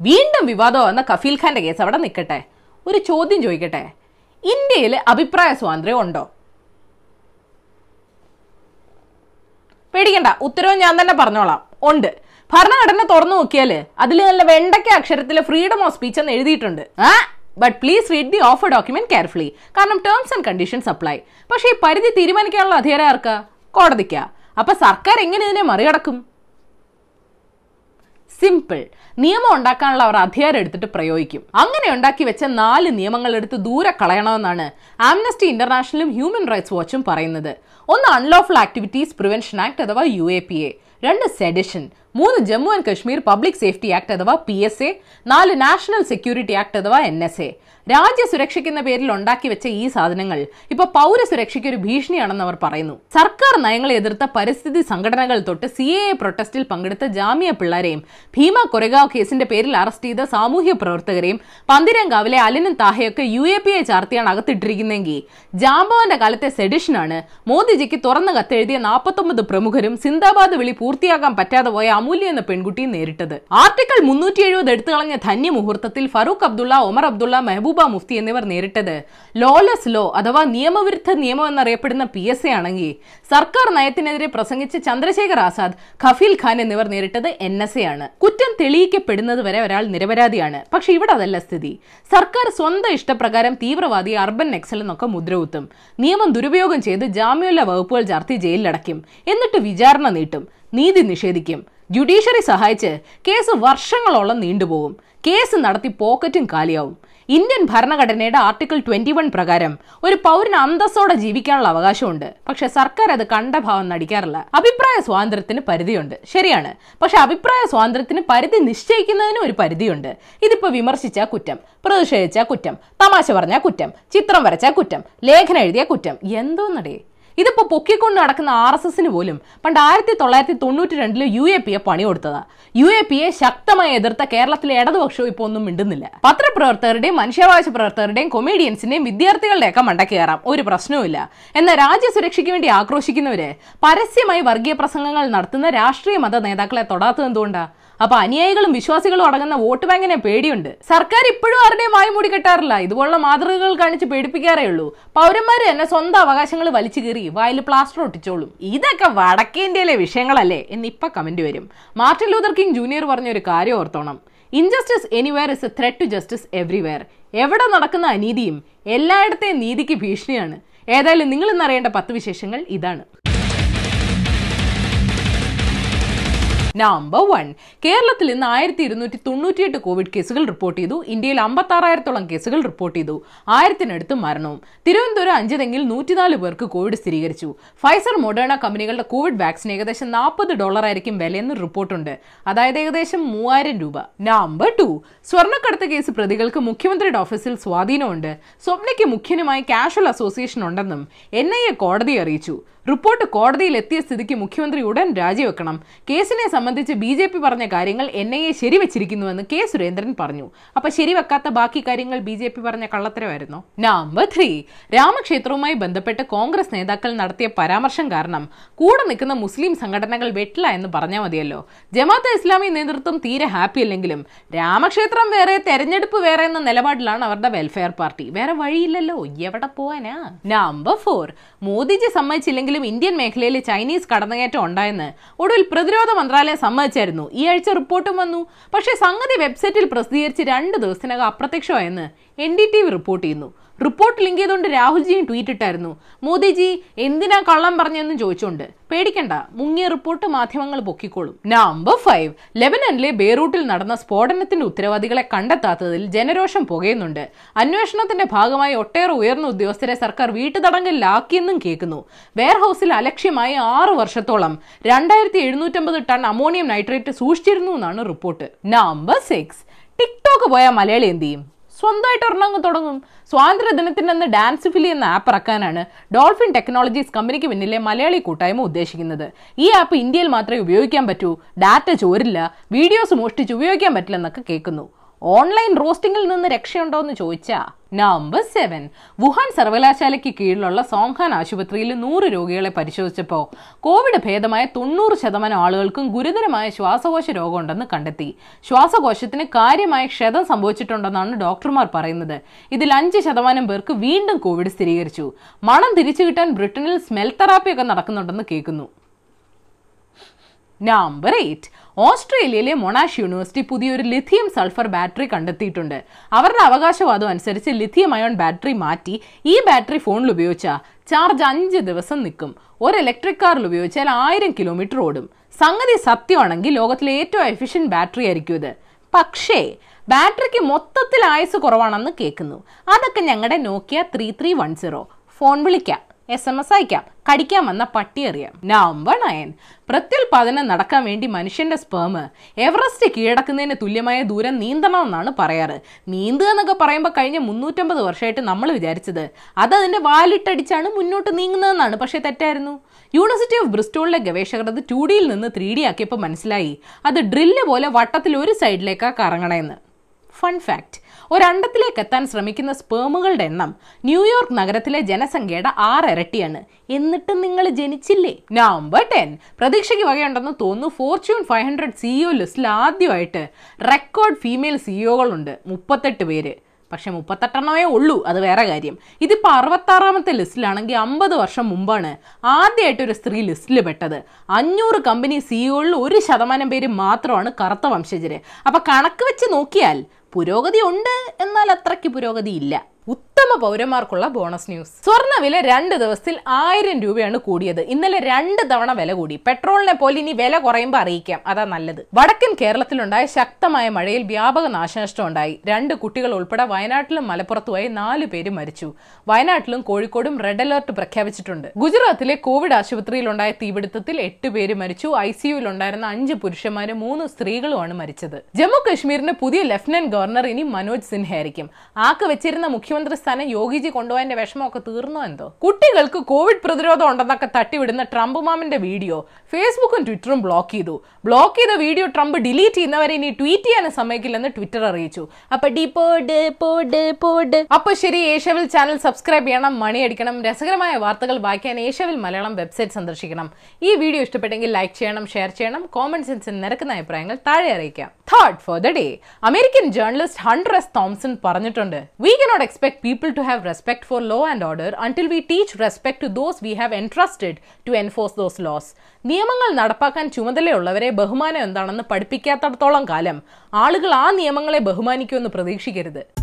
വീണ്ടും വിവാദം വന്ന കഫീൽ ഖാന്റെ കേസ് അവിടെ നിൽക്കട്ടെ. ഒരു ചോദ്യം ചോദിക്കട്ടെ. ഇന്ത്യയിൽ അഭിപ്രായ സ്വാതന്ത്ര്യം ഉണ്ടോ? പേടിക്കണ്ട. ഉത്തരവും ഞാൻ തന്നെ പറഞ്ഞോളാം. ഉണ്ട്. ഭരണഘടന തുറന്നു നോക്കിയാൽ അതിൽ നല്ല വെണ്ടയ്ക്ക അക്ഷരത്തിൽ ഫ്രീഡം ഓഫ് സ്പീച്ച് എന്ന് എഴുതിയിട്ടുണ്ട്. ആ but please read the offer document carefully കാരണം ടേംസ് ആൻഡ് കണ്ടീഷൻസ് അപ്ലൈ പക്ഷേ ഈ പരിധി തീരുമാനിക്കാനുള്ള അധികാരം ആർക്കാ? കോടതിക്കാ. അപ്പൊ സർക്കാർ എങ്ങനെ ഇതിനെ മറികടക്കും? സിമ്പിൾ നിയമം ഉണ്ടാക്കാനുള്ള അവർ അധികാരം എടുത്തിട്ട് പ്രയോഗിക്കും. അങ്ങനെ ഉണ്ടാക്കി വെച്ച നാല് നിയമങ്ങൾ എടുത്ത് ദൂരെ കളയണമെന്നാണ് ആംനസ്റ്റി ഇന്റർനാഷണലും ഹ്യൂമൻ റൈറ്റ്സ് വാച്ചും പറയുന്നത്. ഒന്ന് അൺലോഫുൾ ആക്ടിവിറ്റീസ് പ്രിവെൻഷൻ ആക്ട് അഥവാ യു എ പി എ. രണ്ട് സെഡിഷൻ. മൂന്ന് Jammu and Kashmir public safety act അഥവാ പി എസ് എ നാല് നാഷണൽ സെക്യൂരിറ്റി ആക്ട് അഥവാ എൻ എസ് എ. രാജ്യ സുരക്ഷയ്ക്കുന്ന പേരിൽ ഉണ്ടാക്കി വെച്ച ഈ സാധനങ്ങൾ ഇപ്പൊ പൗരസുരക്ഷയ്ക്ക് ഒരു ഭീഷണിയാണെന്ന് അവർ പറയുന്നു. സർക്കാർ നയങ്ങളെ എതിർത്ത പരിസ്ഥിതി സംഘടനകൾ തൊട്ട് സി എ പ്രൊട്ടസ്റ്റിൽ പങ്കെടുത്ത ജാമ്യ പിള്ളേരെയും ഭീമ കൊരഗാവ് കേസിന്റെ പേരിൽ അറസ്റ്റ് ചെയ്ത സാമൂഹ്യ പ്രവർത്തകരെയും പന്തിരങ്കാവിലെ അലിനും താഹയൊക്കെ യു എ പി എ ചാർത്തിയാണ് അകത്തിട്ടിരിക്കുന്നതെങ്കിൽ ജാംബവന്റെ കാലത്തെ സെഡിഷനാണ് മോദിജിക്ക് തുറന്ന കത്തെഴുതിയ നാൽപ്പത്തൊമ്പത് പ്രമുഖരും സിന്ദാബാദ് വിളി പൂർത്തിയാക്കാൻ പറ്റാതെ പോയ അമൂല്യ എന്ന പെൺകുട്ടി നേരിട്ടത്. ആർട്ടിക്കിൾ മുന്നൂറ്റി എഴുപത് എടുത്തു കളഞ്ഞ ധന്യ മുഹൂർത്തത്തിൽ ഫറൂഖ് അബ്ദുള്ള ഒമർ അബ്ദുള്ള മെഹബൂബ മുഫ്തി എന്നിവർ നേരിട്ടത്. ലോലസ് ലോ അഥവാ നിയമവിരുദ്ധ നിയമം എന്നറിയപ്പെടുന്ന പി എസ് എ ആണെങ്കിൽ സർക്കാർ നയത്തിനെതിരെ പ്രസംഗിച്ച ചന്ദ്രശേഖർ ആസാദ് ഖഫീൽ ഖാൻ എന്നിവർ നേരിട്ടത് എൻ എസ് എ ആണ്. കുറ്റം തെളിയിക്കപ്പെടുന്നത് വരെ ഒരാൾ നിരപരാധിയാണ്. പക്ഷെ ഇവിടെ അതല്ല സ്ഥിതി. സർക്കാർ സ്വന്തം ഇഷ്ടപ്രകാരം തീവ്രവാദി അർബൻ നെക്സൽ എന്നൊക്കെ മുദ്രകുത്തും. നിയമം ദുരുപയോഗം ചെയ്ത് ജാമ്യമുള്ള വകുപ്പുകൾ ചാർത്തി ജയിലിലടയ്ക്കും. എന്നിട്ട് വിചാരണ നീട്ടും. നീതി നിഷേധിക്കും. ജുഡീഷ്യറി സഹായിച്ച് കേസ് വർഷങ്ങളോളം നീണ്ടുപോകും. കേസ് നടത്തി പോക്കറ്റും കാലിയാവും. ഇന്ത്യൻ ഭരണഘടനയുടെ ആർട്ടിക്കിൾ ട്വന്റി വൺ പ്രകാരം ഒരു പൗരന് അന്തസ്സോടെ ജീവിക്കാനുള്ള അവകാശമുണ്ട്. പക്ഷെ സർക്കാർ അത് കണ്ട ഭാവം നടിക്കാറില്ല. അഭിപ്രായ സ്വാതന്ത്ര്യത്തിന് പരിധിയുണ്ട്. ശരിയാണ്. പക്ഷെ അഭിപ്രായ സ്വാതന്ത്ര്യത്തിന് പരിധി നിശ്ചയിക്കുന്നതിന് ഒരു പരിധിയുണ്ട്. ഇതിപ്പോ വിമർശിച്ച കുറ്റം പ്രതിഷേധിച്ച കുറ്റം തമാശ പറഞ്ഞ കുറ്റം ചിത്രം വരച്ച കുറ്റം ലേഖനം എഴുതിയ കുറ്റം. എന്തോന്നടേ? ഇതിപ്പോ പൊക്കിക്കൊണ്ട് നടക്കുന്ന ആർ എസ് എസിന് പോലും പണ്ട് ആയിരത്തി തൊള്ളായിരത്തി തൊണ്ണൂറ്റി രണ്ടിൽ യു എ പി എ പണി കൊടുത്തതാ യു എ പി എ ശക്തമായി എതിർത്ത കേരളത്തിലെ ഇടതുപക്ഷവും ഇപ്പോൾ ഒന്നും മിണ്ടുന്നില്ല. പത്രപ്രവർത്തകരുടെയും മനുഷ്യാവകാശ പ്രവർത്തകരുടെയും കൊമേഡിയൻസിന്റെയും വിദ്യാർത്ഥികളുടെയൊക്കെ മണ്ട കയറാം. ഒരു പ്രശ്നവുമില്ല എന്നാൽ രാജ്യസുരക്ഷയ്ക്ക് വേണ്ടി ആക്രോശിക്കുന്നവര് പരസ്യമായി വർഗീയ പ്രസംഗങ്ങൾ നടത്തുന്ന രാഷ്ട്രീയ മത നേതാക്കളെ തൊടാത്തത് എന്തുകൊണ്ടാ? അപ്പൊ അനുയായികളും വിശ്വാസികളും അടങ്ങുന്ന വോട്ട് ബാങ്കിനെ പേടിയുണ്ട്. സർക്കാർ ഇപ്പോഴും ആരുടെയും വായി മൂടി കെട്ടാറില്ല. ഇതുപോലുള്ള മാതൃകകൾ കാണിച്ച് പേടിപ്പിക്കാറേ ഉള്ളൂ. പൗരന്മാർ തന്നെ സ്വന്തം അവകാശങ്ങൾ വലിച്ചു കീറി വായിൽ പ്ലാസ്റ്റർ ഒട്ടിച്ചോളും. ഇതൊക്കെ വടക്കേ ഇന്ത്യയിലെ വിഷയങ്ങളല്ലേ എന്ന് ഇപ്പൊ കമന്റ് വരും. മാർട്ടിൻ ലൂതർ കിങ് ജൂനിയർ പറഞ്ഞ ഒരു കാര്യം ഓർത്തോണം. Injustice anywhere is a threat to justice everywhere എവിടെ നടക്കുന്ന അനീതിയും എല്ലായിടത്തെയും നീതിക്ക് ഭീഷണിയാണ്. ഏതായാലും നിങ്ങൾ ഇന്നറിയേണ്ട പത്ത് വിശേഷങ്ങൾ ഇതാണ്. നമ്പർ വൺ കേരളത്തിൽ ഇന്ന് ആയിരത്തി ഇരുന്നൂറ്റി തൊണ്ണൂറ്റിയെട്ട് കോവിഡ് കേസുകൾ റിപ്പോർട്ട് ചെയ്തു. ഇന്ത്യയിൽ അമ്പത്തി ആറായിരത്തോളം കേസുകൾ റിപ്പോർട്ട് ചെയ്തു. ആയിരത്തിനടുത്ത് മരണവും തിരുവനന്തപുരം അഞ്ചുതെങ്കിൽ നൂറ്റിനാല് പേർക്ക് കോവിഡ് സ്ഥിരീകരിച്ചു. ഫൈസർ മൊഡേണ കമ്പനികളുടെ കോവിഡ് വാക്സിൻ ഏകദേശം നാൽപ്പത് ഡോളർ ആയിരിക്കും വിലയെന്ന് റിപ്പോർട്ടുണ്ട്. അതായത് ഏകദേശം മൂവായിരം രൂപ. നമ്പർ ടു സ്വർണക്കടത്ത് കേസ് പ്രതികൾക്ക് മുഖ്യമന്ത്രിയുടെ ഓഫീസിൽ സ്വാധീനമുണ്ട്. സ്വപ്നയ്ക്ക് മുഖ്യനുമായി കാഷ്വൽ അസോസിയേഷൻ ഉണ്ടെന്നും എൻ ഐ എ കോടതിയെ അറിയിച്ചു. റിപ്പോർട്ട് കോടതിയിൽ എത്തിയ സ്ഥിതിക്ക് മുഖ്യമന്ത്രി ഉടൻ രാജിവെക്കണം. കേസിനെ സംബന്ധിച്ച് ബി ജെ പി പറഞ്ഞ കാര്യങ്ങൾ എൻ ഐ എ ശരിവെച്ചിരിക്കുന്നുവെന്ന് കെ സുരേന്ദ്രൻ പറഞ്ഞു. അപ്പൊ ശരിവെക്കാത്ത ബാക്കി കാര്യങ്ങൾ ബി ജെ പി പറഞ്ഞ കള്ളത്തരമായിരുന്നു. നമ്പർ ത്രീ രാമക്ഷേത്രവുമായി ബന്ധപ്പെട്ട് കോൺഗ്രസ് നേതാക്കൾ നടത്തിയ പരാമർശം കാരണം കൂടെ നിൽക്കുന്ന മുസ്ലിം സംഘടനകൾ വെട്ടില്ല എന്ന് പറഞ്ഞാൽ മതിയല്ലോ. ജമാഅത്ത് ഇസ്ലാമി നേതൃത്വം തീരെ ഹാപ്പി അല്ലെങ്കിലും രാമക്ഷേത്രം വേറെ തെരഞ്ഞെടുപ്പ് വേറെ എന്ന നിലപാടിലാണ് അവരുടെ വെൽഫെയർ പാർട്ടി വേറെ വഴിയില്ലല്ലോ. എവിടെ പോവാനാ? നമ്പർ ഫോർ മോദിജി സമ്മതിച്ചില്ലെങ്കിലും ഇന്ത്യൻ മേഖലയിൽ ചൈനീസ് കടന്നുകയറ്റം ഉണ്ടായെന്ന് ഒടുവിൽ പ്രതിരോധ മന്ത്രാലയം സമ്മതിച്ചായിരുന്നു. ഈ ആഴ്ച റിപ്പോർട്ടും വന്നു. പക്ഷേ സംഗതി വെബ്സൈറ്റിൽ പ്രസിദ്ധീകരിച്ച് രണ്ട് ദിവസത്തിനകം അപ്രത്യക്ഷമായെന്ന് N D T V report ചെയ്യുന്നു. റിപ്പോർട്ട് ലിങ്ക് ചെയ്തുകൊണ്ട് രാഹുൽജിയും ട്വീറ്റ് ഇട്ടായിരുന്നു. മോദിജി എന്തിനാ കള്ളം പറഞ്ഞെന്നും ചോദിച്ചുകൊണ്ട് പേടിക്കണ്ട മുങ്ങിയ റിപ്പോർട്ട് മാധ്യമങ്ങൾ പൊക്കിക്കോളും. നമ്പർ ഫൈവ് ലെബനനിലെ ബെയ്റൂട്ടിൽ നടന്ന സ്ഫോടനത്തിന്റെ ഉത്തരവാദികളെ കണ്ടെത്താത്തതിൽ ജനരോഷം പുകയുന്നുണ്ട്. അന്വേഷണത്തിന്റെ ഭാഗമായി ഒട്ടേറെ ഉയർന്ന ഉദ്യോഗസ്ഥരെ സർക്കാർ വീട്ടുതടങ്കലിലാക്കിയെന്നും കേൾക്കുന്നു. വെയർഹൌസിൽ അലക്ഷ്യമായി ആറു വർഷത്തോളം രണ്ടായിരത്തി എഴുന്നൂറ്റമ്പത് ടൺ അമോണിയം നൈട്രേറ്റ് സൂക്ഷിച്ചിരുന്നു എന്നാണ് റിപ്പോർട്ട് നമ്പർ സിക്സ് ടിക്ടോക്ക് പോയ മലയാളി എന്ത് ചെയ്യും? സ്വന്തമായിട്ട് ഒരെണ്ണം തുടങ്ങും. സ്വാതന്ത്ര്യ ദിനത്തിന് അന്ന് ഡാൻസ് ഫിലി എന്ന ആപ്പ് ഇറക്കാനാണ് ഡോൾഫിൻ ടെക്നോളജീസ് കമ്പനിക്ക് പിന്നിലെ മലയാളി കൂട്ടായ്മ ഉദ്ദേശിക്കുന്നത്. ഈ ആപ്പ് ഇന്ത്യയിൽ മാത്രമേ ഉപയോഗിക്കാൻ പറ്റൂ. ഡാറ്റ ചോരില്ല. വീഡിയോസ് മോഷ്ടിച്ച് ഉപയോഗിക്കാൻ പറ്റില്ലെന്നൊക്കെ കേൾക്കുന്നു. ഓൺലൈൻ റോസ്റ്റിംഗിൽ നിന്ന് രക്ഷയുണ്ടോ എന്ന് ചോദിച്ചാ നമ്പർ സെവൻ. വുഹാൻ സർവകലാശാലയ്ക്ക് കീഴിലുള്ള സോങ്ഹാൻ ആശുപത്രിയിൽ നൂറ് രോഗികളെ പരിശോധിച്ചപ്പോൾ കോവിഡ് ഭേദമായ തൊണ്ണൂറ് ശതമാനം ആളുകൾക്കും ഗുരുതരമായ ശ്വാസകോശ രോഗമുണ്ടെന്ന് കണ്ടെത്തി. ശ്വാസകോശത്തിന് കാര്യമായ ക്ഷതം സംഭവിച്ചിട്ടുണ്ടെന്നാണ് ഡോക്ടർമാർ പറയുന്നത്. ഇതിൽ അഞ്ച് ശതമാനം പേർക്ക് വീണ്ടും കോവിഡ് സ്ഥിരീകരിച്ചു. മണം തിരിച്ചു കിട്ടാൻ ബ്രിട്ടനിൽ സ്മെൽ തെറാപ്പിയൊക്കെ നടക്കുന്നുണ്ടെന്ന് കേൾക്കുന്നു. നമ്പർ എയ്റ്റ് ഓസ്ട്രേലിയയിലെ മൊണാഷ് യൂണിവേഴ്സിറ്റി പുതിയൊരു ലിഥിയം സൾഫർ ബാറ്ററി കണ്ടെത്തിയിട്ടുണ്ട്. അവരുടെ അവകാശവാദം അനുസരിച്ച് ലിഥിയം അയോൺ ബാറ്ററി മാറ്റി ഈ ബാറ്ററി ഫോണിൽ ഉപയോഗിച്ചാൽ ചാർജ് അഞ്ച് ദിവസം നിൽക്കും. ഒരു ഇലക്ട്രിക് കാറിൽ ഉപയോഗിച്ചാൽ ആയിരം കിലോമീറ്റർ ഓടും. സംഗതി സത്യമാണെങ്കിൽ ലോകത്തിലെ ഏറ്റവും എഫിഷ്യന്റ് ബാറ്ററി ആയിരിക്കും ഇത്. പക്ഷേ ബാറ്ററിക്ക് മൊത്തത്തിൽ ആയുസ് കുറവാണെന്ന് കേൾക്കുന്നു. അതൊക്കെ ഞങ്ങളുടെ Nokia three three one zero phone വിളിക്കാം. എസ് എം എസ് അയക്കാം. കടിക്കാൻ വന്ന പട്ടി അറിയാം. നമ്പർ നയൻ പ്രത്യുൽപാദനം നടക്കാൻ വേണ്ടി മനുഷ്യന്റെ സ്പേമ് എവറസ്റ്റ് കീഴടക്കുന്നതിന് തുല്യമായ ദൂരം നീന്തണമെന്നാണ് പറയാറ്. നീന്തുക എന്നൊക്കെ പറയുമ്പോൾ കഴിഞ്ഞ മുന്നൂറ്റമ്പത് വർഷമായിട്ട് നമ്മൾ വിചാരിച്ചത്. അത് അതിന്റെ വാലിട്ടടിച്ചാണ് മുന്നോട്ട് നീങ്ങുന്നതെന്നാണ്. പക്ഷേ തെറ്റായിരുന്നു. യൂണിവേഴ്സിറ്റി ഓഫ് ബ്രിസ്റ്റോളിലെ ഗവേഷകർ അത് ടു ഡിയിൽ നിന്ന് ത്രീ ഡി ആക്കിയപ്പോൾ മനസ്സിലായി. അത് ഡ്രില്ല് പോലെ വട്ടത്തിൽ ഒരു സൈഡിലേക്കാണ് കറങ്ങണേന്ന്. ഫൺ ഫാക്ട് ഒരണ്ടത്തിലേക്ക് എത്താൻ ശ്രമിക്കുന്ന സ്പേമുകളുടെ എണ്ണം ന്യൂയോർക്ക് നഗരത്തിലെ ജനസംഖ്യയുടെ ആറിരട്ടിയാണ്. എന്നിട്ടും നിങ്ങൾ ജനിച്ചില്ലേ? നമ്പർ ടെൻ പ്രതീക്ഷയ്ക്ക് വകയുണ്ടെന്ന് തോന്നുന്നു ഫോർച്യൂൺ ഫൈവ് ഹൺഡ്രഡ് സിഇഒ ലിസ്റ്റിൽ ആദ്യമായിട്ട് റെക്കോർഡ് ഫീമെയിൽ സിഇഒകളുണ്ട് മുപ്പത്തെട്ട് പേര്. പക്ഷെ മുപ്പത്തെട്ടെണ്ണമേ ഉള്ളൂ അത് വേറെ കാര്യം. ഇതിപ്പോൾ അറുപത്താറാമത്തെ ലിസ്റ്റിലാണെങ്കിൽ അമ്പത് വർഷം മുമ്പാണ് ആദ്യമായിട്ട് ഒരു സ്ത്രീ ലിസ്റ്റിൽ പെട്ടത്. അഞ്ഞൂറ് കമ്പനി സിഇഒകളിൽ ഒരു ശതമാനം പേര് മാത്രമാണ് കറുത്ത വംശജര്. അപ്പൊ കണക്ക് വെച്ച് നോക്കിയാൽ പുരോഗതി ഉണ്ട് എന്നാൽ അത്രയ്ക്ക് പുരോഗതി ഇല്ല. ഉത്തമ പൗരന്മാർക്കുള്ള ബോണസ് ന്യൂസ്. സ്വർണ വില രണ്ട് ദിവസത്തിൽ ആയിരം രൂപയാണ് കൂടിയത്. ഇന്നലെ രണ്ട് തവണ വില കൂടി. പെട്രോളിനെ പോലെ ഇനി വില കുറയുമ്പോൾ അറിയിക്കാം. അതാ നല്ലത്. വടക്കൻ കേരളത്തിലുണ്ടായ ശക്തമായ മഴയിൽ വ്യാപക നാശനഷ്ടം ഉണ്ടായി. രണ്ട് കുട്ടികൾ ഉൾപ്പെടെ വയനാട്ടിലും മലപ്പുറത്തുമായി നാല് പേര് മരിച്ചു. വയനാട്ടിലും കോഴിക്കോടും റെഡ് അലർട്ട് പ്രഖ്യാപിച്ചിട്ടുണ്ട്. ഗുജറാത്തിലെ കോവിഡ് ആശുപത്രിയിലുണ്ടായ തീപിടുത്തത്തിൽ എട്ട് പേര് മരിച്ചു. ഐ സിയുവിലുണ്ടായിരുന്ന അഞ്ച് പുരുഷന്മാരും മൂന്ന് സ്ത്രീകളുമാണ് മരിച്ചത്. ജമ്മു കശ്മീരിന്റെ പുതിയ ലഫ്റ്റനന്റ് ഗവർണർ ഇനി മനോജ് സിൻഹ ആയിരിക്കും ആക്ക് വെച്ചിരുന്ന മുഖ്യമന്ത്രി സ്ഥാനം യോഗിജി കൊണ്ടുപോയതിന്റെ വിഷമമൊക്കെ തീർന്നോ എന്തോ? കുട്ടികൾക്ക് കോവിഡ് പ്രതിരോധം ഉണ്ടെന്നൊക്കെ തട്ടിവിടുന്ന ട്രംപ് മാമിന്റെ വീഡിയോ ഫേസ്ബുക്കും ട്വിറ്ററും ബ്ലോക്ക് ചെയ്തു. ബ്ലോക്ക് ചെയ്ത വീഡിയോ ട്രംപ് ഡിലീറ്റ് ചെയ്യുന്നവരെ ഇനി ട്വീറ്റ് ചെയ്യാനും സമ്മതിക്കില്ലെന്ന് ട്വിറ്റർ അറിയിച്ചു. അപ്പൊ അപ്പൊ ശരി ഏഷ്യവിൽ ചാനൽ സബ്സ്ക്രൈബ് ചെയ്യണം മണി അടിക്കണം രസകരമായ വാർത്തകൾ വായിക്കാൻ ഏഷ്യവിൽ മലയാളം വെബ്സൈറ്റ് സന്ദർശിക്കണം. ഈ വീഡിയോ ഇഷ്ടപ്പെട്ടെങ്കിൽ ലൈക്ക് ചെയ്യണം ഷെയർ ചെയ്യണം കോമൺ സെൻസിൽ നിരക്കുന്ന അഭിപ്രായങ്ങൾ താഴെ അറിയിക്കാം. Third for the day American journalist Hunter S Thompson പറഞ്ഞിട്ടുണ്ട് we cannot expect people to have respect for law and order until we teach respect to those we have entrusted to enforce those laws. നിയമങ്ങൾ നടപ്പാക്കാൻ ചുമതലയുള്ളവരെ ബഹുമാനം എന്താണെന്ന് പഠിപ്പിക്കാത്തടത്തോളം കാലം ആളുകൾ ആ നിയമങ്ങളെ ബഹുമാനിക്കുമെന്ന് പ്രതീക്ഷിക്കരുത്